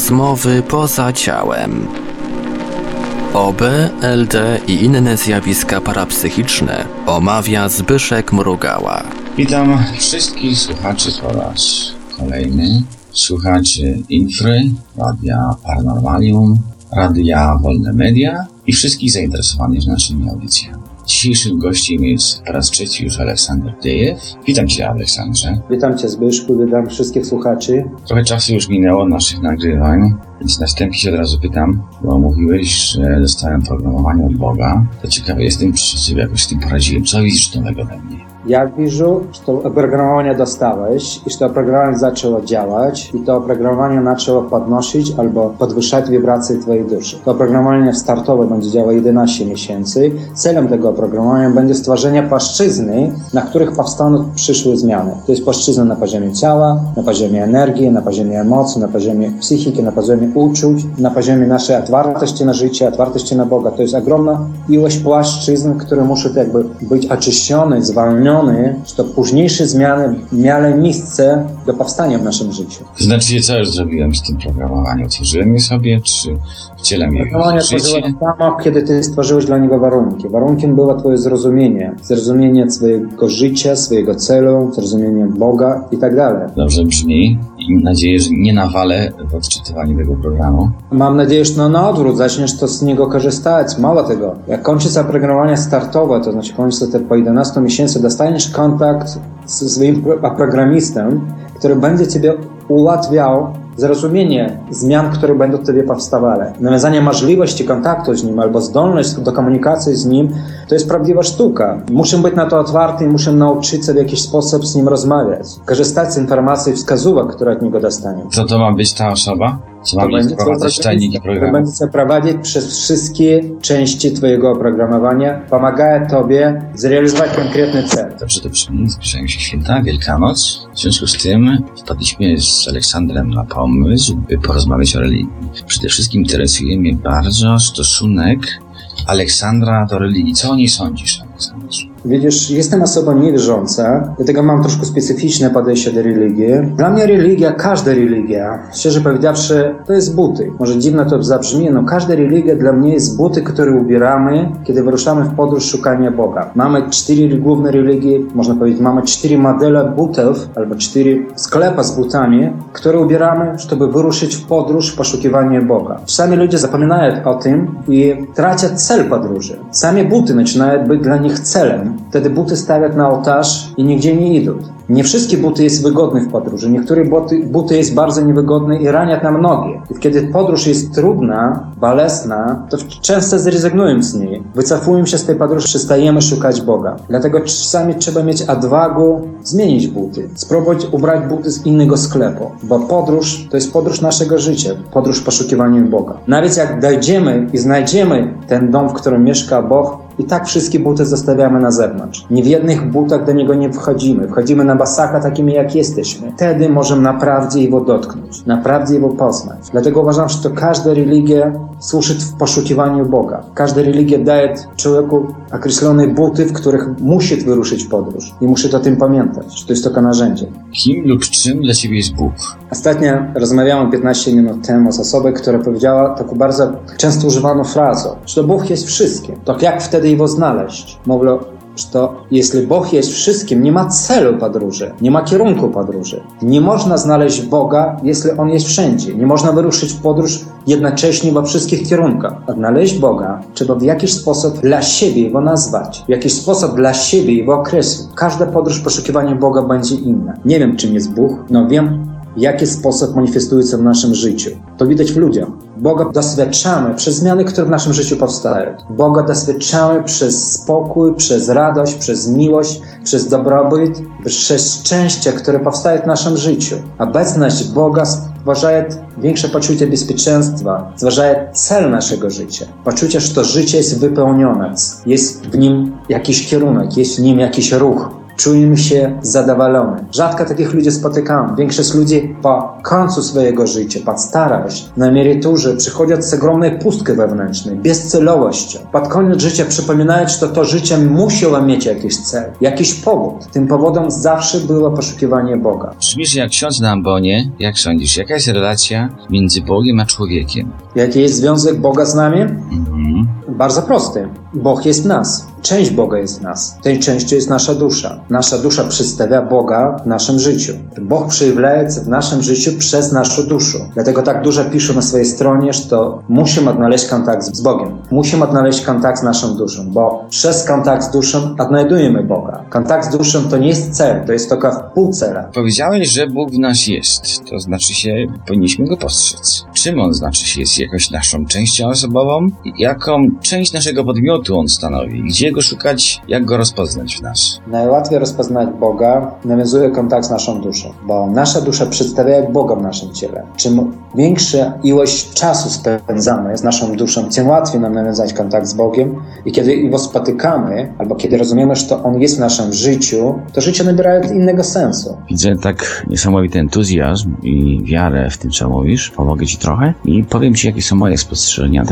Rozmowy poza ciałem. OB, LD i inne zjawiska parapsychiczne omawia Zbyszek Mrugała. Witam wszystkich słuchaczy po raz kolejny. Słuchaczy Infry, Radia Paranormalium, Radia Wolne Media i wszystkich zainteresowanych naszymi audycjami. Dzisiejszym gościem jest po raz trzeci już Aleksander Dejew. Witam Cię, Aleksandrze. Witam Cię, Zbyszku, witam wszystkich słuchaczy. Trochę czasu już minęło naszych nagrywań, więc na wstępie się od razu pytam, bo mówiłeś, że dostałem programowanie od Boga. To ciekawe jestem, czy sobie jakoś z tym poradziłem. Co widzisz nowego we mnie? Ja wierzę, że to oprogramowanie dostałeś i że to oprogramowanie zaczęło działać i to oprogramowanie zaczęło podnosić albo podwyższać wibracje Twojej duszy. To oprogramowanie startowe będzie działało 11 miesięcy. Celem tego oprogramowania będzie stworzenie płaszczyzny, na których powstaną przyszłe zmiany. To jest płaszczyzna na poziomie ciała, na poziomie energii, na poziomie emocji, na poziomie psychiki, na poziomie uczuć, na poziomie naszej otwartości na życie, otwartości na Boga. To jest ogromna ilość płaszczyzn, które muszą jakby być oczyszczone, zwolnione że to późniejsze zmiany miały miejsce do powstania w naszym życiu. Znaczy, co już zrobiłem z tym programowaniem? Otworzyłem je sobie, czy wcielam je Programowanie w życie? samo, kiedy ty stworzyłeś dla niego warunki. Warunkiem było twoje zrozumienie. Zrozumienie swojego życia, swojego celu, zrozumienie Boga i tak dalej. Dobrze brzmi i mam nadzieję, że nie nawalę w odczytywaniu tego programu. Mam nadzieję, że no na odwrót zaczniesz to z niego korzystać. Mało tego, jak kończy się oprogramowanie startowe, to znaczy kończy się po 11 miesięcy, dostaniesz kontakt z swoim programistą, który będzie ciebie ułatwiał zrozumienie zmian, które będą tobie powstawały. Nawiązanie możliwości kontaktu z nim albo zdolność do komunikacji z nim to jest prawdziwa sztuka. Muszę być na to otwarty i muszę nauczyć się w jakiś sposób z nim rozmawiać. Korzystać z informacji i wskazówek, które od niego dostanie. Co to ma być ta osoba? Co ma mnie wprowadzać w tajniki programu? Będzie cię prowadzić przez wszystkie części twojego oprogramowania, pomaga tobie zrealizować konkretny cel. Dobrze to brzmi, zbliżają się święta, Wielkanoc. W związku z tym wpadliśmy z Aleksandrem na pomysł, by porozmawiać o religii. Przede wszystkim interesuje mnie bardzo stosunek Aleksandra do religii. Co o niej sądzisz, Aleksandrze? Widzisz, jestem osobą niewierząca, dlatego mam troszkę specyficzne podejście do religii. Dla mnie religia, każda religia, szczerze powiedziawszy, to jest buty. Może dziwno to zabrzmi, no każda religia dla mnie jest buty, które ubieramy, kiedy wyruszamy w podróż szukania Boga. Mamy cztery główne religie, można powiedzieć, mamy cztery modele butów, albo cztery sklepa z butami, które ubieramy, żeby wyruszyć w podróż w poszukiwanie Boga. Czasami ludzie zapominają o tym i tracą cel podróży. Same buty zaczynają być dla nich celem. Wtedy buty stawiać na ołtarz i nigdzie nie idą. Nie wszystkie buty jest wygodne w podróży. Niektóre buty, buty jest bardzo niewygodne i ranią nam nogi. I kiedy podróż jest trudna, bolesna, to często zrezygnujemy z niej. Wycofując się z tej podróży, przestajemy szukać Boga. Dlatego czasami trzeba mieć odwagę zmienić buty. Spróbować ubrać buty z innego sklepu. Bo podróż to jest podróż naszego życia. Podróż w poszukiwaniu Boga. Nawet jak dojdziemy i znajdziemy ten dom, w którym mieszka Bóg, i tak wszystkie buty zostawiamy na zewnątrz. Nie w jednych butach do niego nie wchodzimy. Wchodzimy na basaka takimi, jak jesteśmy. Wtedy możemy naprawdę jego dotknąć, naprawdę jego poznać. Dlatego uważam, że to każda religia służy w poszukiwaniu Boga. Każda religia daje człowieku określone buty, w których musi wyruszyć podróż. I musi o tym pamiętać, że to jest tylko narzędzie. Kim lub czym dla ciebie jest Bóg? Ostatnio rozmawiałem 15 minut temu z osobą, która powiedziała taką bardzo często używaną frazę, że Bóg jest wszystkim. To jak wtedy jego znaleźć? Mówię, że to jeśli Bóg jest wszystkim, nie ma celu podróży, nie ma kierunku podróży. Nie można znaleźć Boga, jeśli On jest wszędzie. Nie można wyruszyć w podróż jednocześnie we wszystkich kierunkach. Odnaleźć Boga trzeba w jakiś sposób dla siebie Jego nazwać, w jakiś sposób dla siebie Jego określić. Każda podróż poszukiwania Boga będzie inna. Nie wiem, czym jest Bóg, no wiem, jaki sposób manifestuje się w naszym życiu. To widać w ludziach. Boga doświadczamy przez zmiany, które w naszym życiu powstają. Boga doświadczamy przez spokój, przez radość, przez miłość, przez dobrobyt, przez szczęście, które powstaje w naszym życiu. Obecność Boga stwarza większe poczucie bezpieczeństwa, stwarza cel naszego życia. Poczucie, że to życie jest wypełnione, jest w nim jakiś kierunek, jest w nim jakiś ruch. Czujemy się zadowoleni. Rzadko takich ludzi spotykam. Większość ludzi po końcu swojego życia, pod starość, na emeryturze przychodzą z ogromnej pustki wewnętrznej, bezcelowością. Pod koniec życia przypominają, że to życie musiało mieć jakiś cel, jakiś powód. Tym powodem zawsze było poszukiwanie Boga. Brzmisz jak ksiądz na ambonie. Jak sądzisz, jaka jest relacja między Bogiem a człowiekiem? Jaki jest związek Boga z nami? Mhm. Bardzo prosty. Bóg jest nas. Część Boga jest nas. Tej częścią jest nasza dusza. Nasza dusza przedstawia Boga w naszym życiu. Bóg się w naszym życiu przez naszą duszę. Dlatego tak dużo piszę na swojej stronie, że to musimy odnaleźć kontakt z Bogiem. Musimy odnaleźć kontakt z naszą duszą, bo przez kontakt z duszą odnajdujemy Boga. Kontakt z duszą to nie jest cel, to jest tylko pół cela. Powiedziałeś, że Bóg w nas jest. To znaczy się, powinniśmy go postrzec. Czym on znaczy się? Jest jakoś naszą częścią osobową? Jaką część naszego podmiotu on stanowi? Gdzie go szukać? Jak go rozpoznać w nas? Najłatwiej rozpoznać Boga nawiązuje kontakt z naszą duszą, bo nasza dusza przedstawia jak Boga w naszym ciele. Czym większa ilość czasu spędzamy z naszą duszą, tym łatwiej nam nawiązać kontakt z Bogiem i kiedy go spotykamy, albo kiedy rozumiemy, że to On jest w naszym życiu, to życie nabiera innego sensu. Widzę tak niesamowity entuzjazm i wiarę w tym, co mówisz. Pomogę Ci trochę i powiem Ci, jakie są moje spostrzeżenia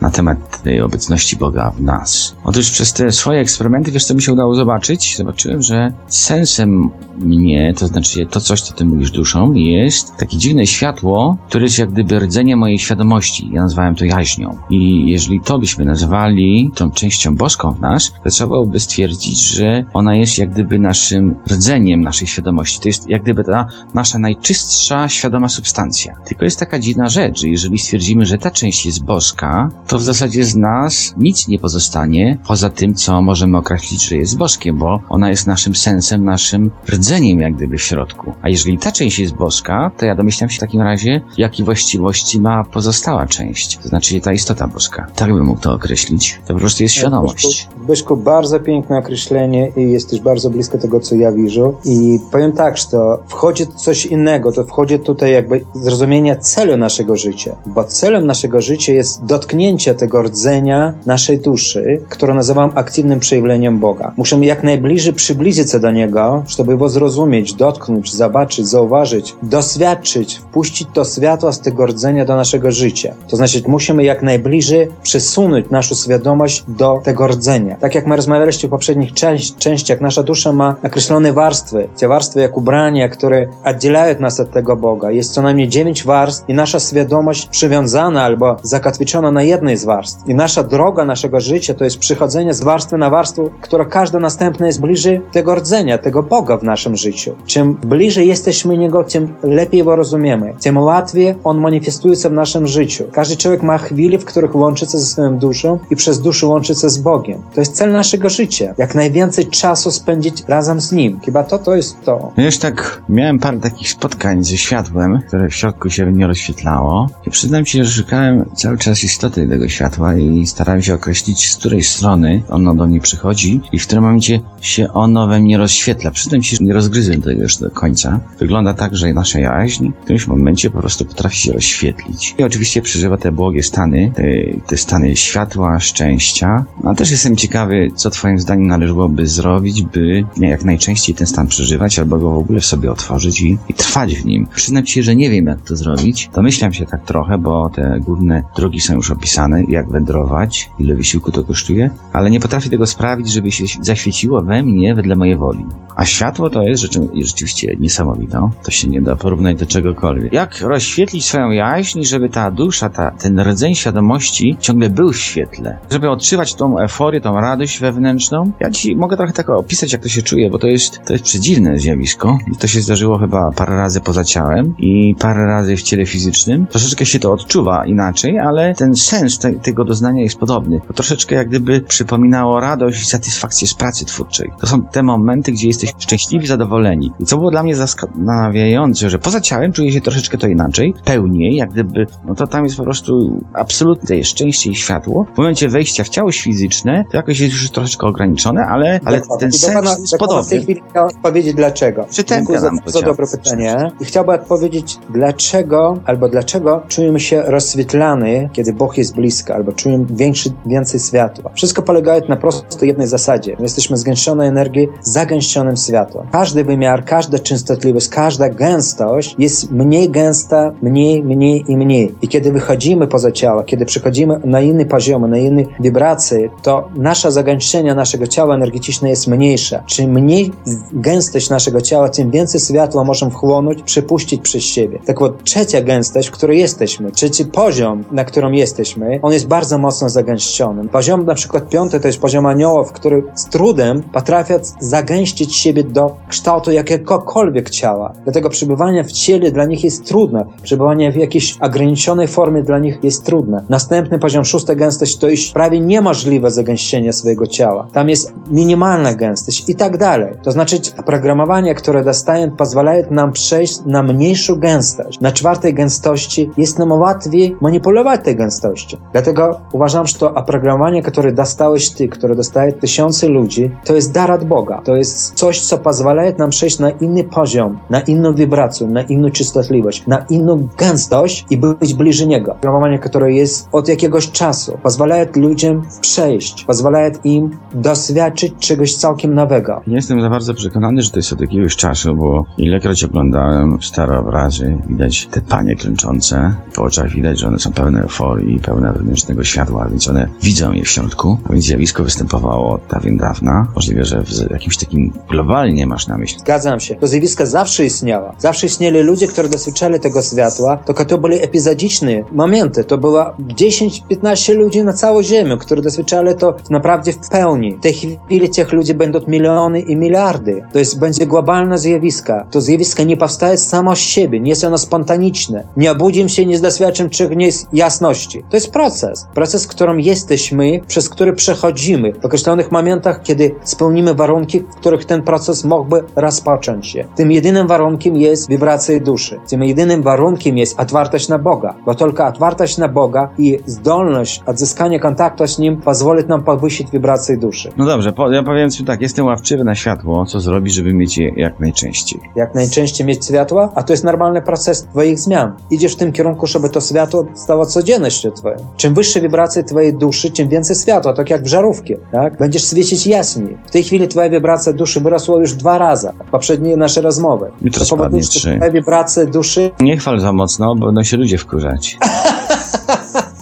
na temat tej obecności Boga w nas. Otóż przez te swoje eksperymenty, wiesz co mi się udało zobaczyć? Zobaczyłem, że sensem mnie, to znaczy to coś, co Ty mówisz duszą, jest takie dziwne światło, które jest jak gdyby rdzeniem mojej świadomości. Ja nazwałem to jaźnią. I jeżeli to byśmy nazwali tą częścią boską w nas, to trzeba byłoby stwierdzić, że ona jest jak gdyby naszym rdzeniem naszej świadomości. To jest jak gdyby ta nasza najczystsza świadoma substancja. Tylko jest taka dziwna rzecz, że jeżeli stwierdzimy, że ta część jest boska, to w zasadzie z nas nic nie pozostanie poza tym, co możemy określić, że jest boskie, bo ona jest naszym sensem, naszym rdzeniem jak gdyby w środku. A jeżeli ta część jest boska, to ja domyślam się w takim razie, jakie właściwości ma pozostała część, to znaczy ta istota boska. Tak bym mógł to określić. To po prostu jest świadomość. Byszku, bardzo piękne określenie i jesteś bardzo blisko tego, co ja widzę. I powiem tak, że to wchodzi coś innego, to wchodzi tutaj jakby zrozumienie celu naszego życia, bo celem naszego życia jest dotknięcie tego rdzenia naszej duszy, które nazywam aktywnym przejawieniem Boga. Musimy jak najbliżej przybliżyć się do Niego, żeby go zrozumieć, dotknąć, zobaczyć, zauważyć, doświadczyć, wpuścić to światło z tego rdzenia do naszego życia. To znaczy musimy jak najbliżej przesunąć naszą świadomość do tego rdzenia. Tak jak my rozmawialiśmy w poprzednich części, częściach, nasza dusza ma określone warstwy. Te warstwy jak ubrania, które oddzielają nas od tego Boga. Jest co najmniej dziewięć warstw i nasza świadomość przywiązana albo zakotwiczona na jednej z warstw. I nasza droga naszego życia to jest przychodzenie z warstwy na warstwę, która każda następna jest bliżej tego rdzenia, tego Boga w naszym życiu. Czym bliżej jesteśmy Niego, tym lepiej go rozumiemy, tym łatwiej On manifestuje się w naszym życiu. Każdy człowiek ma chwile, w których łączy się ze swoją duszą i przez duszę łączy się z Bogiem. To jest cel naszego życia. Jak najwięcej czasu spędzić razem z Nim. Chyba to to jest to. Wiesz, tak, miałem parę takich spotkań ze światłem, które w środku się nie rozświetlało. I przyznam ci, że szukałem cały czas istoty tego światła i starałem się określić, z której strony ono do mnie przychodzi i w którym momencie się ono we mnie rozświetla. Przyznam ci, że nie rozgryzłem tego już do końca. Wygląda tak, że nasza jaźń w którymś momencie po prostu potrafi się rozświetlić. I oczywiście przeżywa te błogie stany, te, te stany światła, szczęścia. A też jestem ciekawy, co twoim zdaniem należałoby zrobić, by jak najczęściej ten stan przeżywać, albo go w ogóle w sobie otworzyć i, i trwać w nim. Przyznam ci, że nie wiem, jak to zrobić. Domyślam się tak trochę, bo te główne drogi są już opisane, jak wędrować, ile wysiłku to kosztuje, ale nie potrafię tego sprawić, żeby się zaświeciło we mnie wedle mojej woli. A światło to jest rzeczą, rzeczywiście niesamowitą. To się nie da porównać do czegokolwiek. Jak rozświetlić swoją jaźń, żeby ta dusza, ta, ten rdzeń świadomości ciągle był w świetle? Żeby odczuwać tą euforię, tą radość wewnętrzną? Ja ci mogę trochę tak opisać, jak to się czuje, bo to jest, to jest przedziwne zjawisko. I to się zdarzyło chyba parę razy poza ciałem i parę razy w ciele fizycznym. Troszeczkę się to odczuwa inaczej, ale ten sens te, tego doznania jest podobny. To troszeczkę jak gdyby przypominało radość i satysfakcję z pracy twórczej. To są te momenty, gdzie jesteś szczęśliwi, zadowoleni. I co było dla mnie zastanawiające, że poza ciałem czuję się troszeczkę to inaczej, pełniej, jak gdyby, no to tam jest po prostu absolutne szczęście i światło. W momencie wejścia w ciało fizyczne, to jakoś jest już troszeczkę ograniczone, ale, ale Dokładnie. ten sens pana- jest do pana W tej podobny. chwili chciałem odpowiedzieć dlaczego. Czytałem Dziękuję za, nam za dobre pytanie. I chciałbym odpowiedzieć dlaczego, albo dlaczego czujemy się rozświetlany, kiedy Bóg jest blisko, albo czujemy większy, więcej światła. Wszystko polega na prosto jednej zasadzie. My jesteśmy zgęszczone energii, zagęszczone zagańczonym światłem. Każdy wymiar, każda częstotliwość, każda gęstość jest mniej gęsta, mniej, mniej i mniej. I kiedy wychodzimy poza ciało, kiedy przechodzimy na inny poziom, na inne wibracje, to nasze zagańczenie naszego ciała energetyczne jest mniejsze. Czym mniej gęstość naszego ciała, tym więcej światła możemy wchłonąć, przepuścić przez siebie. Tak вот, trzecia gęstość, w której jesteśmy, trzeci poziom, na którym jesteśmy, on jest bardzo mocno zagęszczony. Poziom na przykład piąty to jest poziom aniołów, który z trudem potrafią zagęścić siebie do kształtu jakiegokolwiek ciała. Dlatego przebywanie w ciele dla nich jest trudne. Przebywanie w jakiejś ograniczonej formie dla nich jest trudne. Następny poziom, szósta gęstość, to jest prawie niemożliwe zagęszczenie swojego ciała. Tam jest minimalna gęstość i tak dalej. To znaczy oprogramowanie, które dostają, pozwalają nam przejść na mniejszą gęstość. Na czwartej gęstości jest nam łatwiej manipulować tej gęstością. Dlatego uważam, że to oprogramowanie, które dostałeś ty, które dostaje tysiące ludzi, to jest dar od Boga. To jest coś, co pozwala nam przejść na inny poziom, na inną wibrację, na inną częstotliwość, na inną gęstość i być bliżej Niego. Oprogramowanie, które jest od jakiegoś czasu, pozwala ludziom przejść, pozwala im doświadczyć czegoś całkiem nowego. Nie jestem za bardzo przekonany, że to jest od jakiegoś czasu, bo ilekroć oglądałem stare obrazy, widać te panie klęczące, po oczach widać, że one są pełne euforii, pełne wewnętrznego światła, więc one widzą w środku, więc zjawisko występowało od dawien dawna. Możliwe, że w jakimś takim globalnie masz na myśli. Zgadzam się. To zjawisko zawsze istniało. Zawsze istnieli ludzie, którzy doświadczali tego światła, tylko to były epizodyczne momenty. To było 10-15 ludzi na całą Ziemię, którzy doświadczali to naprawdę w pełni. W tej chwili tych ludzi będą miliony i miliardy. To jest, będzie globalne zjawisko. To zjawisko nie powstaje samo z siebie, nie jest ono spontaniczne. Nie obudzim się, nie doświadczam czegoś jasności. To jest proces. Proces, w którym jesteśmy, przez który przechodzimy. W określonych momentach, kiedy spełnimy warunki, w których ten proces mógłby rozpocząć się. Tym jedynym warunkiem jest wibracja duszy. Tym jedynym warunkiem jest otwartość na Boga, bo tylko otwartość na Boga i zdolność odzyskania kontaktu z Nim pozwoli nam podwyższyć wibrację duszy. No dobrze, po, ja powiem ci tak, jestem ławczywy na światło, co zrobić, żeby mieć je jak najczęściej? Jak najczęściej mieć światło, a to jest normalny proces Twoich zmian. Idziesz w tym kierunku, żeby to światło stało codziennością Twoją. Czym wyższe wibracje Twojej duszy, tym więcej światła, tak jak w żarówce, tak? Będziesz świecić jaśniej. W tej chwili Twoja wibracja duszy wyrosła już dwa razy. Poprzednie nasze rozmowy. Jutro to spadnie trzy. Twoja wibracja duszy... Nie chwal za mocno, bo będą się ludzie wkurzać.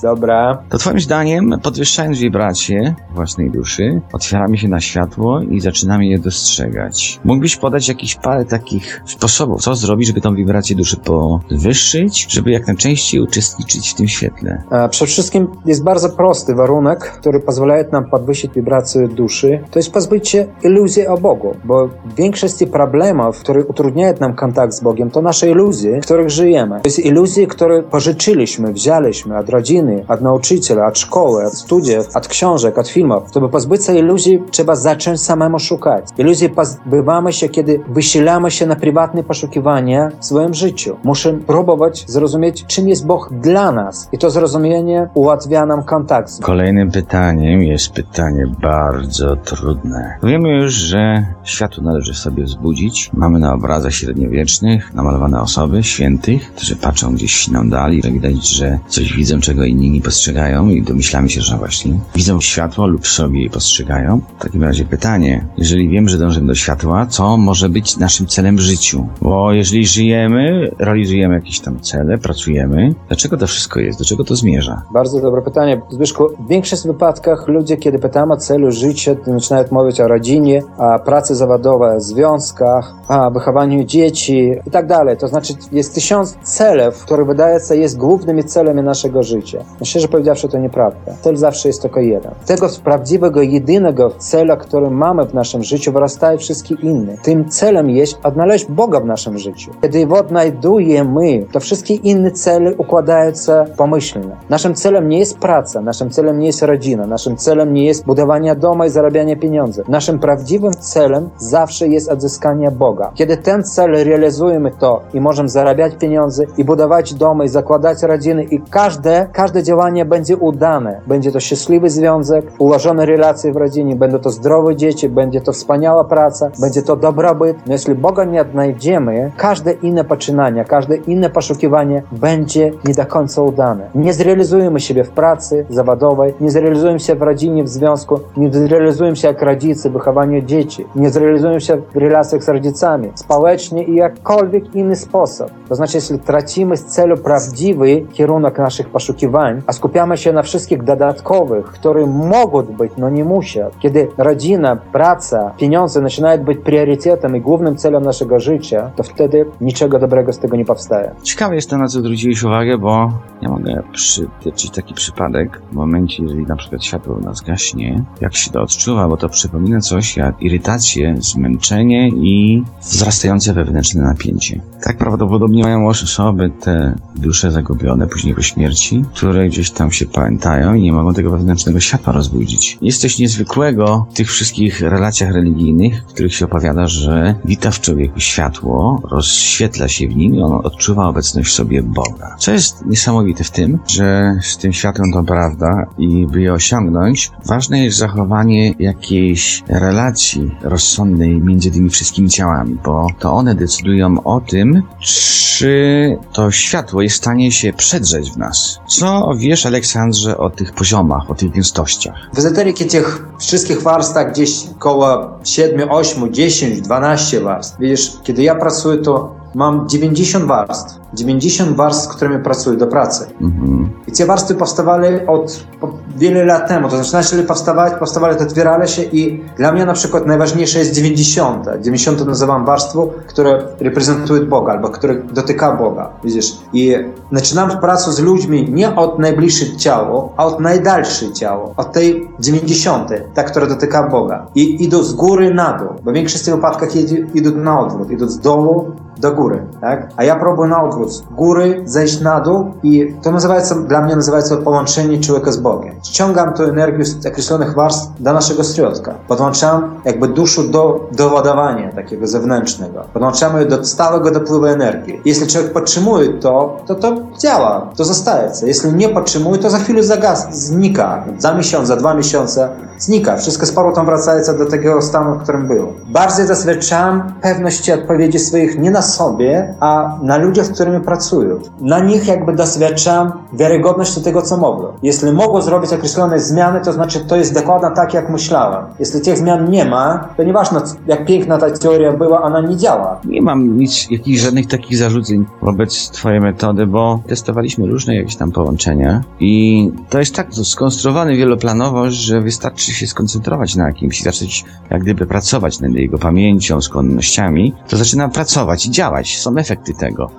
Dobra. To twoim zdaniem, podwyższając wibracje własnej duszy, otwieramy się na światło i zaczynamy je dostrzegać. Mógłbyś podać jakieś parę takich sposobów, co zrobić, żeby tą wibrację duszy podwyższyć, żeby jak najczęściej uczestniczyć w tym świetle? A Przede wszystkim jest bardzo prosty warunek, który pozwala nam podwyższyć wibrację duszy. To jest pozbyć się iluzji o Bogu, bo w większości problemów, które utrudniają nam kontakt z Bogiem, to nasze iluzje, w których żyjemy. To jest iluzje, które pożyczyliśmy, wzięliśmy od rodziny, od nauczyciela, od szkoły, od studiów, od książek, od filmów. Żeby pozbyć się iluzji, trzeba zacząć samemu szukać. Iluzji pozbywamy się, kiedy wysilamy się na prywatne poszukiwania w swoim życiu. Musimy próbować zrozumieć, czym jest Bóg dla nas. I to zrozumienie ułatwia nam kontakt Kolejnym pytaniem jest pytanie bardzo trudne. Wiemy już, że światło należy sobie wzbudzić. Mamy na obrazach średniowiecznych namalowane osoby, świętych, którzy patrzą gdzieś nam dali, że widać, że coś widzą, czego inni nie postrzegają i domyślamy się, że właśnie widzą światło lub sobie je postrzegają. W takim razie pytanie, jeżeli wiem, że dążymy do światła, co może być naszym celem w życiu? Bo jeżeli żyjemy, realizujemy jakieś tam cele, pracujemy, dlaczego to wszystko jest? Do czego to zmierza? Bardzo dobre pytanie. Zbyszku, w większości wypadkach ludzie, kiedy pytamy o celu życia, to zaczynają mówić o rodzinie, o pracy zawodowej, związkach, o wychowaniu dzieci i tak dalej. To znaczy jest tysiąc celów, które wydaje się jest głównymi celami naszego życia. No szczerze powiedziawszy, to nieprawda. Cel zawsze jest tylko jeden. Tego prawdziwego, jedynego celu, który mamy w naszym życiu, wyrastają wszystkie inne. Tym celem jest odnaleźć Boga w naszym życiu. Kiedy Go odnajdujemy, to wszystkie inne cele układają się pomyślnie. Naszym celem nie jest praca, naszym celem nie jest rodzina, naszym celem nie jest budowanie domu i zarabianie pieniędzy. Naszym prawdziwym celem zawsze jest odzyskanie Boga. Kiedy ten cel realizujemy to i możemy zarabiać pieniądze i budować domy i zakładać rodziny i każde, każdy każde działanie będzie udane. Będzie to szczęśliwy związek, ułożone relacje w rodzinie, będą to zdrowe dzieci, będzie to wspaniała praca, będzie to dobrobyt. No jeśli Boga nie odnajdziemy, każde inne poczynanie, każde inne poszukiwanie będzie nie do końca udane. Nie zrealizujemy siebie w pracy zawodowej, nie zrealizujemy się w rodzinie, w związku, nie zrealizujemy się jak rodzice w wychowaniu dzieci, nie zrealizujemy się w relacjach z rodzicami, społecznie i jakkolwiek inny sposób. To znaczy, jeśli tracimy z celu prawdziwy kierunek naszych poszukiwań, a skupiamy się na wszystkich dodatkowych, które mogą być, no nie muszą. Kiedy rodzina, praca, pieniądze zaczynają być priorytetem i głównym celem naszego życia, to wtedy niczego dobrego z tego nie powstaje. Ciekawe jest to, na co zwróciłeś uwagę, bo ja mogę przytoczyć taki przypadek w momencie, jeżeli na przykład światło u nas gaśnie, jak się to odczuwa, bo to przypomina coś jak irytację, zmęczenie i wzrastające wewnętrzne napięcie. Tak prawdopodobnie mają osoby te dusze zagubione później po śmierci, które gdzieś tam się pamiętają i nie mogą tego wewnętrznego światła rozbudzić. Jest coś niezwykłego w tych wszystkich relacjach religijnych, w których się opowiada, że wita w człowieku światło, rozświetla się w nim i on odczuwa obecność w sobie Boga. Co jest niesamowite w tym, że z tym światłem to prawda i by je osiągnąć, ważne jest zachowanie jakiejś relacji rozsądnej między tymi wszystkimi ciałami, bo to one decydują o tym, czy to światło jest w stanie się przedrzeć w nas. Co wiesz, Aleksandrze, o tych poziomach, o tych gęstościach? W ezoteryce tych wszystkich warstwach gdzieś koło 7, 8, 10, 12 warstw. Widzisz, kiedy ja pracuję, to mam 90 warstw. 90 warstw, z którymi pracuję do pracy. Mhm. I te warstwy powstawały od, od wiele lat temu. To znaczy, zaczęli powstawać, powstawały, to otwierali się i dla mnie na przykład najważniejsze jest 90. 90 nazywam warstwą, które reprezentuje Boga albo które dotyka Boga. Widzisz? I zaczynam pracę z ludźmi nie od najbliższych ciało, a od najdalszych ciało. Od tej 90. ta, która dotyka Boga. I idą z góry na dół. Bo w większości wypadkach idą na odwrót. Idą z dołu do góry, tak? A ja próbuję na odwrót Z góry zejść na dół i to nazywaється, dla mnie nazywaється połączenie człowieka z Bogiem. Ściągam tę energię z określonych warstw do naszego środka. Podłączam jakby duszę do doładowania takiego zewnętrznego. Podłączamy do stałego dopływu energii. Jeśli człowiek podtrzymuje to, to to działa, to zostaje. Jeśli nie podtrzymuje, to za chwilę zagas, znika. Za miesiąc, za dwa miesiące znika. Wszystko z powrotem wraca do tego stanu, w którym był. Bardziej zaswierczam pewności odpowiedzi swoich nie na sobie, a na ludziach, z którymi pracuję. Na nich jakby doświadczam wiarygodności tego, co mogą. Jeśli mogą zrobić określone zmiany, to znaczy to jest dokładnie tak, jak myślałem. Jeśli tych zmian nie ma, to nieważne, jak piękna ta teoria była, ona nie działa. Nie mam nic, jakichś żadnych takich zarzuceń wobec twojej metody, bo testowaliśmy różne jakieś tam połączenia i to jest tak skonstruowane wieloplanowo, że wystarczy się skoncentrować na jakimś i zacząć jak gdyby pracować nad jego pamięcią, skłonnościami, to zaczyna pracować i działać. Są efekty tego.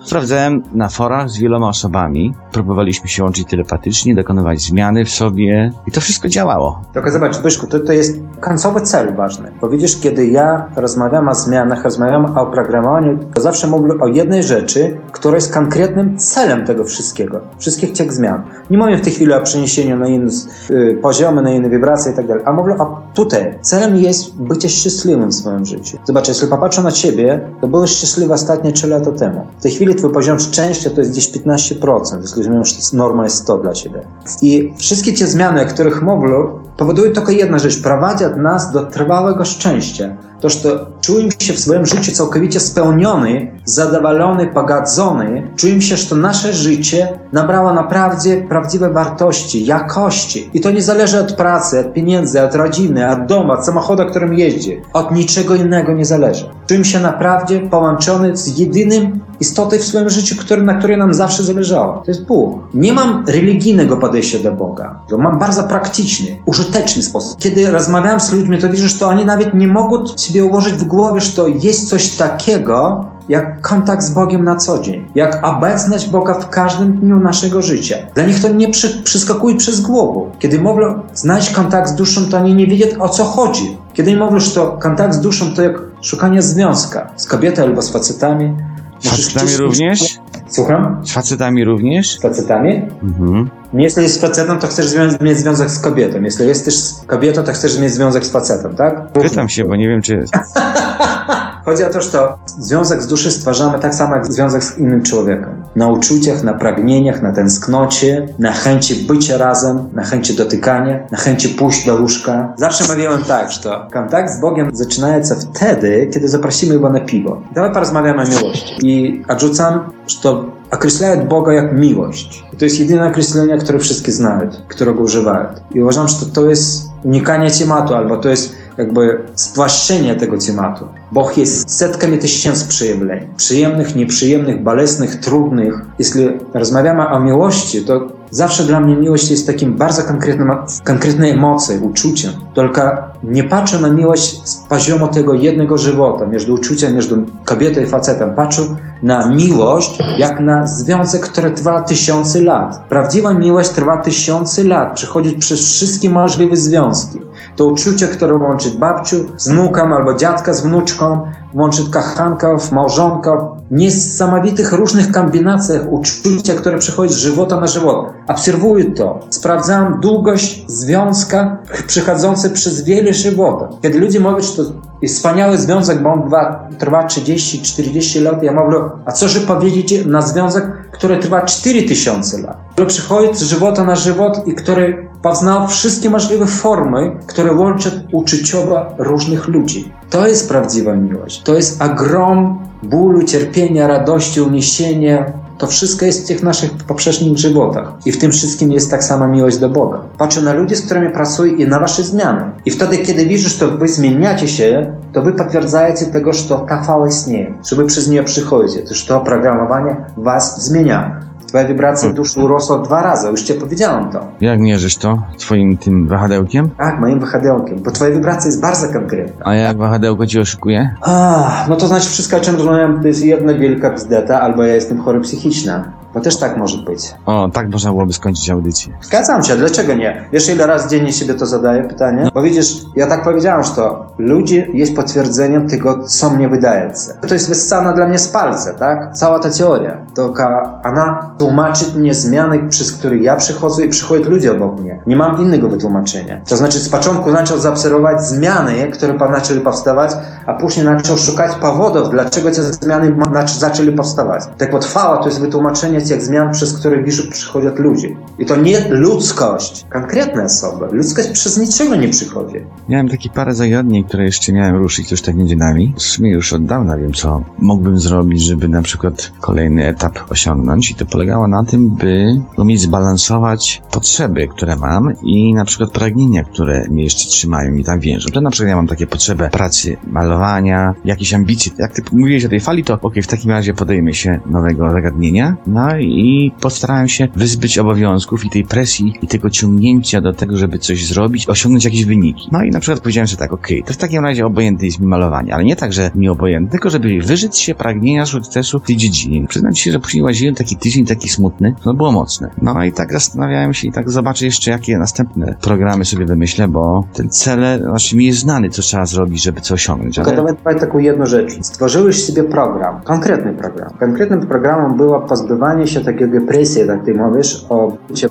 Na forach z wieloma osobami, próbowaliśmy się łączyć telepatycznie, dokonywać zmiany w sobie i to wszystko działało. Tylko zobacz, Zbyszku, to, to jest końcowy cel ważny. Bo widzisz, kiedy ja rozmawiam o zmianach, rozmawiam o programowaniu, to zawsze mówię o jednej rzeczy, która jest konkretnym celem tego wszystkiego. Wszystkich tych zmian. Nie mówię w tej chwili o przeniesieniu na inne y, poziomy, na inne wibracje i tak dalej, a mówię o tutaj. Celem jest bycie szczęśliwym w swoim życiu. Zobacz, jeśli popatrzę na ciebie, to byłeś szczęśliwy ostatnie 3 lata temu. W tej chwili twój poziom szczęścia to jest gdzieś 15%, jeśli rozumiem, że norma jest 100 dla ciebie. I wszystkie te zmiany, o których mówię, powodują tylko jedna rzecz, prowadzić nas do trwałego szczęścia. To, że czułem się w swoim życiu całkowicie spełniony, zadowolony, pogadzony. Czułem się, że nasze życie nabrało naprawdę prawdziwe wartości, jakości. I to nie zależy od pracy, od pieniędzy, od rodziny, od domu, od samochodu, którym jeździ. Od niczego innego nie zależy. Czułem się naprawdę połączony z jedynym istotą w swoim życiu, który, na której nam zawsze zależało. To jest Bóg. Nie mam religijnego podejścia do Boga. Mam bardzo praktyczny, użyteczny sposób. Kiedy rozmawiam z ludźmi, to widzę, że oni nawet nie mogą sobie ułożyć w głowie, że to jest coś takiego, jak kontakt z Bogiem na co dzień, jak obecność Boga w każdym dniu naszego życia. Dla nich to nie przy, przyskakuje przez głowę. Kiedy mówią znaleźć kontakt z duszą, to oni nie wiedzą o co chodzi. Kiedy mówią, że to kontakt z duszą to jak szukanie związka z kobietą albo z facetami. Z facetami również? Słucham? Z facetami również? Z facetami? Mhm. Jeśli jest facetem, to chcesz mieć związek z kobietą. Jeśli jesteś kobietą, to chcesz mieć związek z facetem, tak? Pytam się, bo nie wiem, czy... Chodzi o to, że to związek z duszy stwarzamy tak samo jak związek z innym człowiekiem. Na uczuciach, na pragnieniach, na tęsknocie, na chęci bycia razem, na chęci dotykania, na chęci pójść do łóżka. Zawsze mówiłem tak, że to kontakt z Bogiem zaczyna się wtedy, kiedy zaprosimy Go na piwo. Dawaj porozmawiamy o miłości. I odrzucam, że to określają Boga jak miłość. I to jest jedyne określenie, które wszyscy znają, którego używają. I uważam, że to, to jest unikanie tematu, albo to jest jakby spłaszczenie tego tematu. Bóg jest setkami tysięcy przejawień. Przyjemnych, nieprzyjemnych, bolesnych, trudnych. Jeśli rozmawiamy o miłości, to zawsze dla mnie miłość jest takim bardzo konkretnym, konkretnej emocją, uczuciem. Tylko nie patrzę na miłość z poziomu tego jednego żywota, między uczuciem, między kobietą i facetem. Patrzę na miłość jak na związek, który trwa tysiące lat. Prawdziwa miłość trwa tysiące lat. Przechodzi przez wszystkie możliwe związki. To uczucie, które łączy babciu z wnukiem albo dziadka z wnuczką, łączy kochanków, małżonków, niesamowitych różnych kombinacjach uczucia, które przechodzi z żywota na żywot. Obserwuję to. Sprawdzam długość związka przechodzący przez wiele żywotów. Kiedy ludzie mówią, że to jest wspaniały związek, bo on trwa, trwa 30-40 lat, ja mówię, a co że powiedzieć na związek, który trwa 4000 lat? Który przychodzi z żywota na żywot i który poznał wszystkie możliwe formy, które łączą uczuciowo różnych ludzi. To jest prawdziwa miłość. To jest ogrom bólu, cierpienia, radości, uniesienia. To wszystko jest w tych naszych poprzednich żywotach. I w tym wszystkim jest tak sama miłość do Boga. Patrzę na ludzi, z którymi pracuję i na wasze zmiany. I wtedy, kiedy widzisz, że wy zmieniacie się, to wy potwierdzajecie tego, że ta fala istnieje, że wy przez nią przychodzicie, że to oprogramowanie was zmienia. Twoja wibracja duszy urosła dwa razy, już cię powiedziałem to. Jak mierzysz to twoim tym wahadełkiem? Tak, moim wahadełkiem, bo twoja wibracja jest bardzo konkretna. A jak wahadełko ci oszukuje? Ah, no to znaczy wszystko, o czym rozmawiam, to jest jedna wielka bzdeta, albo ja jestem chory psychiczna. Bo też tak może być. O, tak można byłoby skończyć audycję. Zgadzam się, dlaczego nie? Wiesz, ile razy dziennie sobie to zadaję pytanie? Bo widzisz, ja tak powiedziałem, że to ludzie jest potwierdzeniem tego, co mnie wydaje. To jest wyssana dla mnie z palca, tak? Cała ta teoria. Tylko ona tłumaczy mnie zmiany, przez które ja przychodzę i przychodzą ludzie obok mnie. Nie mam innego wytłumaczenia. To znaczy, z początku zaczął zaobserwować zmiany, które zaczęły powstawać, a później zaczął szukać powodów, dlaczego te zmiany zaczęły powstawać. Tak potrwała to jest wytłumaczenie jak zmian, przez które widzę przychodzą ludzie. I to nie ludzkość, konkretne osoby. Ludzkość przez niczego nie przychodzi. Miałem takie parę zagadnień, które jeszcze miałem ruszyć już tak między nami. W sumie już od dawna wiem, co mógłbym zrobić, żeby na przykład kolejny etap osiągnąć. I to polegało na tym, by umieć zbalansować potrzeby, które mam i na przykład pragnienia, które mnie jeszcze trzymają i tak więżą. To na przykład ja mam takie potrzeby pracy, malowania, jakieś ambicje. Jak ty mówiłeś o tej fali, to okej, w takim razie podejmę się nowego zagadnienia. No i postarałem się wyzbyć obowiązków i tej presji i tego ciągnięcia do tego, żeby coś zrobić, osiągnąć jakieś wyniki. No i na przykład powiedziałem, że tak, okej, to w takim razie obojętne jest mi malowanie, ale nie tak, że mi obojętne, tylko żeby wyżyć się pragnienia sukcesu w tej dziedzinie. Przyznam się, że później łaziłem taki tydzień, taki smutny, no było mocne. No i tak zastanawiałem się i tak zobaczę jeszcze, jakie następne programy sobie wymyślę, bo ten cel, znaczy mi jest znany, co trzeba zrobić, żeby co osiągnąć. Tylko Ale... dawaj taką jedną rzecz. Stworzyłeś sobie program, konkretny program. Konkretnym programem było pozbywanie się takiego depresji, tak ty mówisz, o bycie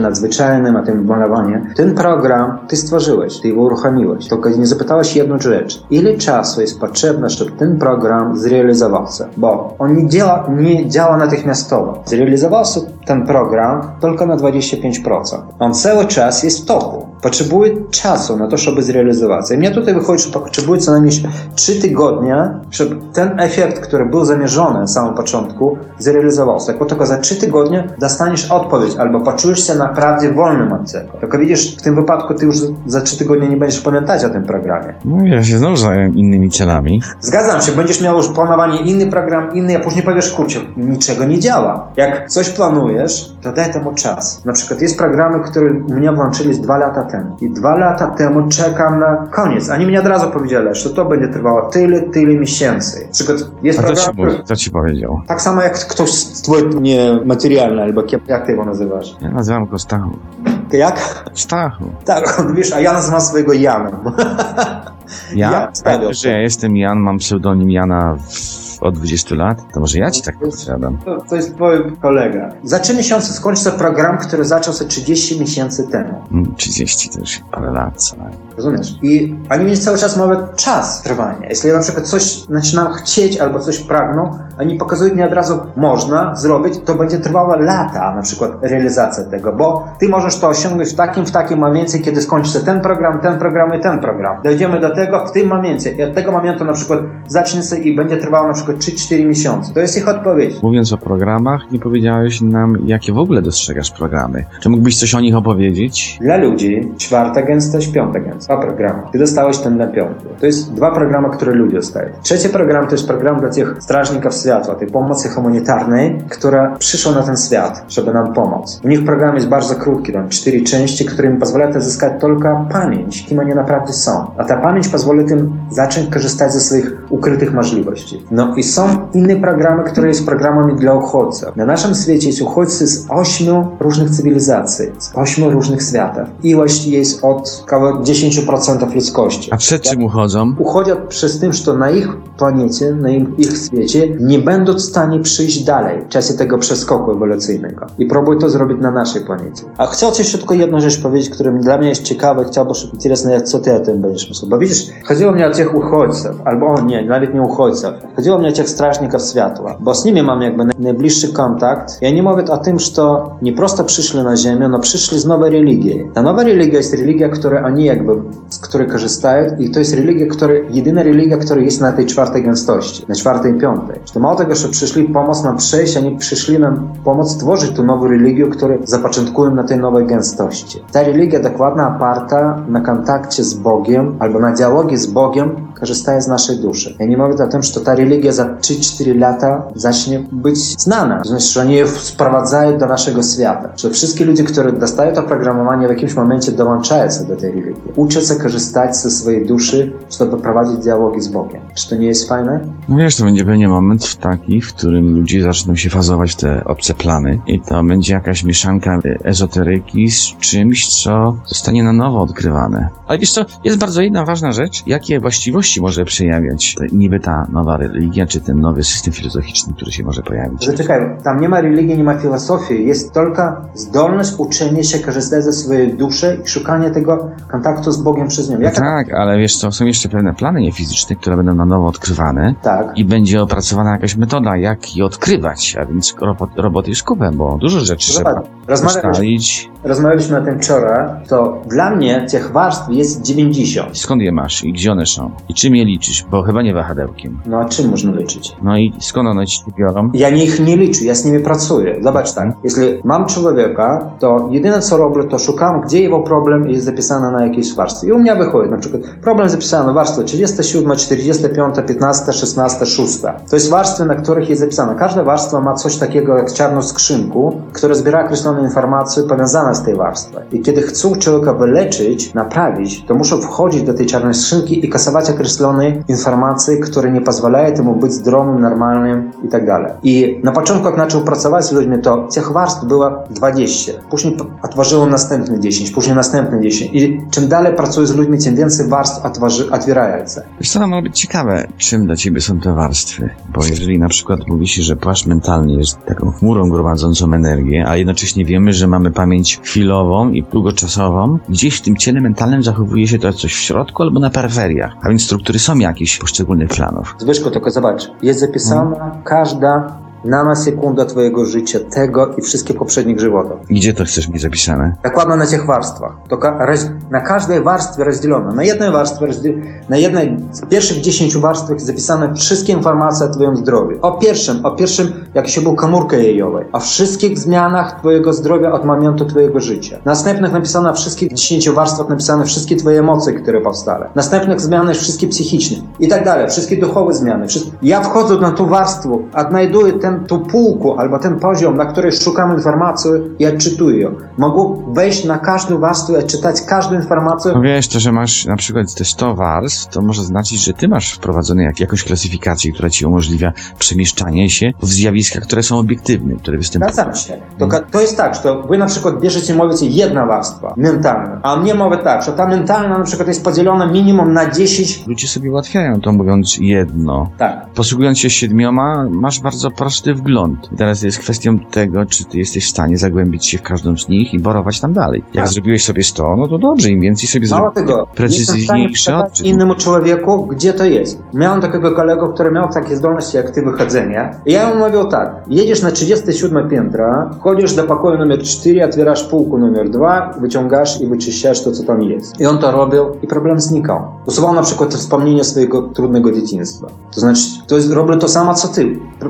nadzwyczajnym, a tym malowanie. Ten program ty stworzyłeś, ty go uruchomiłeś. Tylko nie zapytałeś jedną rzecz. Ile czasu jest potrzebne, żeby ten program zrealizował się? Bo on nie działa, nie działa natychmiastowo. Zrealizował się ten program tylko na 25%. On cały czas jest w toku. Potrzebuje czasu na to, żeby zrealizować. I mnie tutaj wychodzi, że potrzebuje co najmniej 3 tygodnie, żeby ten efekt, który był zamierzony na samym początku, zrealizował się. Jak tylko za 3 tygodnie dostaniesz odpowiedź albo poczujesz się naprawdę wolnym od tego. Tylko widzisz, w tym wypadku ty już za 3 tygodnie nie będziesz pamiętać o tym programie. No ja się znowu zająłem innymi celami. Zgadzam się, będziesz miał już planowanie inny program, inny, a później powiesz, kurczę, niczego nie działa. Jak coś planujesz, to daj temu czas. Na przykład jest programy, które mnie włączyli z dwa lata temu. I dwa lata temu czekam na koniec. Oni mi od razu powiedzieli, że to będzie trwało tyle, tyle miesięcy. Przykład jest A co ci, mówi- co ci powiedział? tak samo jak ktoś twój niematerialny, albo jak, ty go nazywasz? Ja nazywam go Stachu. Ty jak? Stachu. Tak, wiesz, a ja nazywam swojego Janem. Ja? Ja stawiam że ja jestem Jan, mam pseudonim Jana w od 20 lat? To może ja ci tak podpowiadam. To, to jest twój kolega. Za 3 miesiące skończy się program, który zaczął się 30 miesięcy temu. Mm, 30 to już parę lat co najmniej. Rozumiesz? I oni mieli cały czas mówią czas trwania. Jeśli ja na przykład coś zaczynam chcieć albo coś pragną, oni pokazują mi od razu, można zrobić, to będzie trwało lata, na przykład realizacja tego, bo ty możesz to osiągnąć w takim, w takim momencie, kiedy skończy się ten program, ten program i ten program. Dojdziemy do tego w tym momencie i od tego momentu na przykład zacznie się i będzie trwało na przykład 3-4 miesiące. To jest ich odpowiedź. Mówiąc o programach, nie powiedziałeś nam, jakie w ogóle dostrzegasz programy. Czy mógłbyś coś o nich opowiedzieć? Dla ludzi czwarta gęstość, piąta gęstość. Dwa programy. Ty dostałeś ten na piąty. To jest dwa programy, które ludzie dostają. Trzeci program to jest program dla tych strażników światła, tej pomocy humanitarnej, która przyszła na ten świat, żeby nam pomóc. U nich program jest bardzo krótki, tam cztery części, które im pozwalają zyskać tylko pamięć, kim oni naprawdę są. A ta pamięć pozwoli im zacząć korzystać ze swoich ukrytych możliwości. No i są inne programy, które są programami dla uchodźców. Na naszym świecie jest uchodźcy z ośmiu różnych cywilizacji, z ośmiu różnych światów. Ilość jest od około 10% ludzkości. A przed czym uchodzą? Uchodzą przez tym, że na ich planecie, na ich, ich świecie nie będą w stanie przyjść dalej w czasie tego przeskoku ewolucyjnego. I próbuj to zrobić na naszej planecie. A chciał ci jeszcze tylko jedną rzecz powiedzieć, która dla mnie jest ciekawa, chciałbym, żeby interesne, co ty o tym będziesz myślał. Bo widzisz, chodziło mi o tych uchodźców, albo o nie, nawet nie uchodźców. Chodziło mi o tych strażników światła, bo z nimi mam jakby najbliższy kontakt. Ja nie mówię o tym, że nie prosto przyszli na Ziemię, no przyszli z nowej religii. Ta nowa religia jest religia, która oni jakby, z której korzystają i to jest religia, która, jedyna religia, która jest na tej czwartej gęstości, na czwartej i piątej. To mało tego, że przyszli pomóc nam przejść, oni przyszli nam pomóc tworzyć tą nową religię, którą zapoczątkują na tej nowej gęstości. Ta religia dokładnie oparta na kontakcie z Bogiem albo na dialogie z Bogiem korzystaje z naszej duszy. Ja nie mówię o tym, że ta religia za 3-4 lata zacznie być znana. To znaczy, że oni je sprowadzają do naszego świata. Że wszystkie ludzie, którzy dostają to programowanie, w jakimś momencie dołączają się do tej religii. Uczą się korzystać ze swojej duszy, żeby prowadzić dialogi z Bogiem. Czy to nie jest fajne? No wiesz, to będzie pewnie moment taki, w którym ludzie zaczną się fazować te obce plany i to będzie jakaś mieszanka ezoteryki z czymś, co zostanie na nowo odkrywane. Ale wiesz co, jest bardzo jedna ważna rzecz, jakie właściwości może przejawiać niby ta nowa religia, czy ten nowy system filozoficzny, który się może pojawić. Zaczekaj, tam nie ma religii, nie ma filozofii, jest tylko zdolność uczenia się korzystać ze swojej duszy i szukania tego kontaktu z Bogiem przez nią. Jaka... tak, ale wiesz co, są jeszcze pewne plany niefizyczne, które będą na nowo odkrywane Tak. i będzie opracowana jakaś metoda, jak je odkrywać, a więc robot, roboty już kupę, bo dużo rzeczy trzeba Rozmawialiśmy, ustalić. Rozmawialiśmy o tym wczoraj, to dla mnie tych warstw jest 90. Skąd je masz i gdzie one są? I czym je liczysz? Bo chyba nie wahadełkiem. No a czym można liczyć? No i skąd one ci biorą? Ja nie ich nie liczę, ja z nimi pracuję. Zobacz tak, jeśli mam człowieka, to jedyne co robię, to szukam, gdzie jego problem jest zapisany na jakiejś warstwie. I u mnie wychodzi na przykład problem zapisany na warstwie 37, 45, 15, 16, 6. To jest warstwy, na których jest zapisane. Każda warstwa ma coś takiego jak czarną skrzynku, która zbiera określone informacje powiązane tej warstwą. I kiedy chcą człowieka wyleczyć, naprawić, to muszą wchodzić do tej czarnej skrzynki i kasować określone informacje, które nie pozwalają temu być zdrowym, normalnym i tak dalej. I na początku, jak zaczął pracować z ludźmi, to tych warstw było 20. Później otworzyło następne 10, później następne 10. I czym dalej pracuję z ludźmi, tym więcej warstw otworzy, otwierają się. Wiesz co, może być ciekawe, czym dla ciebie są te warstwy. Bo jeżeli na przykład mówi się, że płaszcz mentalny jest taką chmurą gromadzącą energię, a jednocześnie wiemy, że mamy pamięć chwilową i długoczasową, gdzieś w tym ciele mentalnym zachowuje się to coś w środku albo na peryferiach. A więc struktury są jakieś poszczególnych planów. Zbyszko, tylko zobacz, jest zapisana każda nanosekunda twojego życia, tego i wszystkich poprzednich żywotów. Gdzie to chcesz mieć zapisane? Dokładnie na tych warstwach. Roz... na każdej warstwie rozdzielono. Na jednej warstwie, na jednej z pierwszych 10 warstwach zapisane wszystkie informacje o twoim zdrowiu. O pierwszym, o pierwszym, jak się był komórka jajowej. O wszystkich zmianach twojego zdrowia od momentu twojego życia. Następnych napisano na wszystkich 10 warstwach napisane wszystkie twoje emocje, które powstały. Następnych zmiany wszystkie psychiczne i tak dalej. Wszystkie duchowe zmiany. Wszystkie... Ja wchodzę na tą warstwę, odnajduję ten ten, tu półku albo ten poziom, na której szukam informacji i odczytuję. Mogę wejść na każdą warstwę i odczytać każdą informację. No wiesz, to, że masz na przykład te 100 warstw, to może znaczyć, że ty masz wprowadzone jak, jakąś klasyfikację, która ci umożliwia przemieszczanie się w zjawiska, które są obiektywne, które występują. Zgadzam się. Tylko to jest tak, że wy na przykład bierzecie, mówicie jedna warstwa, mentalna, a mnie mówię tak, że ta mentalna na przykład jest podzielona minimum na 10, Ludzie sobie ułatwiają to mówiąc jedno. tak, Posługując się siedmioma, masz bardzo wgląd. I teraz jest kwestią tego, czy ty jesteś w stanie zagłębić się w każdą z nich i borować tam dalej. Jak Tak. zrobiłeś sobie 100, no to dobrze, im więcej sobie zrobisz, tego, przekazać odczyt. innemu człowieku, gdzie to jest. Miałem takiego kolegę, który miał takie zdolności jak ty wychodzenia. I ja mu mówił tak, jedziesz na 37 piętra, wchodzisz do pokoju numer 4, otwierasz półku numer 2, wyciągasz i wyczyszczasz to, co tam jest. I on to robił i problem znikał. Usuwał na przykład wspomnienie swojego trudnego dzieciństwa. To znaczy, to jest, robię to samo, co ty. P-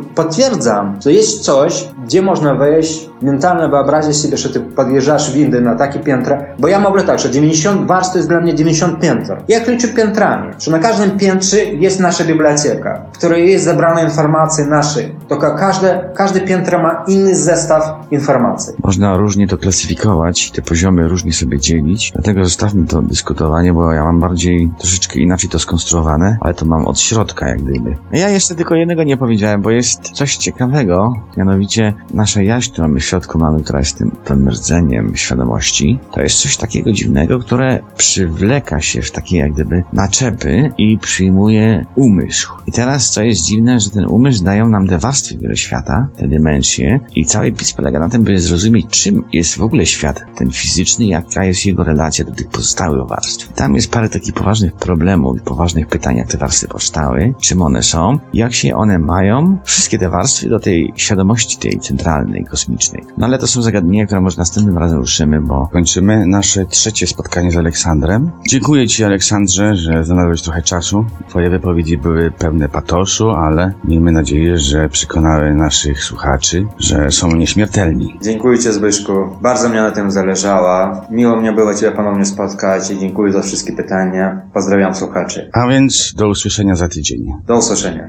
Potwierdzam, że jest coś, gdzie można wejść, mentalnie wyobrazić sobie, że ty podjeżdżasz windy na takie piętra, bo ja mówię tak, że 90 warstw jest dla mnie 90 piętr. Jak liczę piętrami? Że na każdym piętrze jest nasza biblioteka, w której jest zebrane informacje nasze. Tylko każde, każde piętro ma inny zestaw informacji. Można różnie to klasyfikować, te poziomy różnie sobie dzielić, dlatego zostawmy to dyskutowanie, bo ja mam bardziej troszeczkę inaczej to skonstruowane, ale to mam od środka jak gdyby. Ja jeszcze tylko jednego nie powiedziałem, bo jest coś ciekawego, mianowicie nasza jaźń, którą my w środku mamy, która jest tym, tym rdzeniem świadomości, to jest coś takiego dziwnego, które przywleka się w takie jak gdyby naczepy i przyjmuje umysł. I teraz co jest dziwne, że ten umysł dają nam te warstwy wieloświata, te dymensje i cały PiS polega na tym, by zrozumieć, czym jest w ogóle świat ten fizyczny, jaka jest jego relacja do tych pozostałych warstw. Tam jest parę takich poważnych problemów i poważnych pytań, jak te warstwy powstały, czym one są, jak się one mają, wszystkie te warstwy do tej świadomości tej centralnej, kosmicznej. No ale to są zagadnienia, które może następnym razem ruszymy, bo kończymy nasze trzecie spotkanie z Aleksandrem. Dziękuję Ci, Aleksandrze, że znalazłeś trochę czasu. Twoje wypowiedzi były pełne patosu, ale miejmy nadzieję, że przekonały naszych słuchaczy, że są nieśmiertelni. Dziękuję Ci Zbyszku, bardzo mnie na tym zależało. Miło mnie było Cię ponownie spotkać i dziękuję za wszystkie pytania. Pozdrawiam słuchaczy. A więc do usłyszenia za tydzień. Do usłyszenia.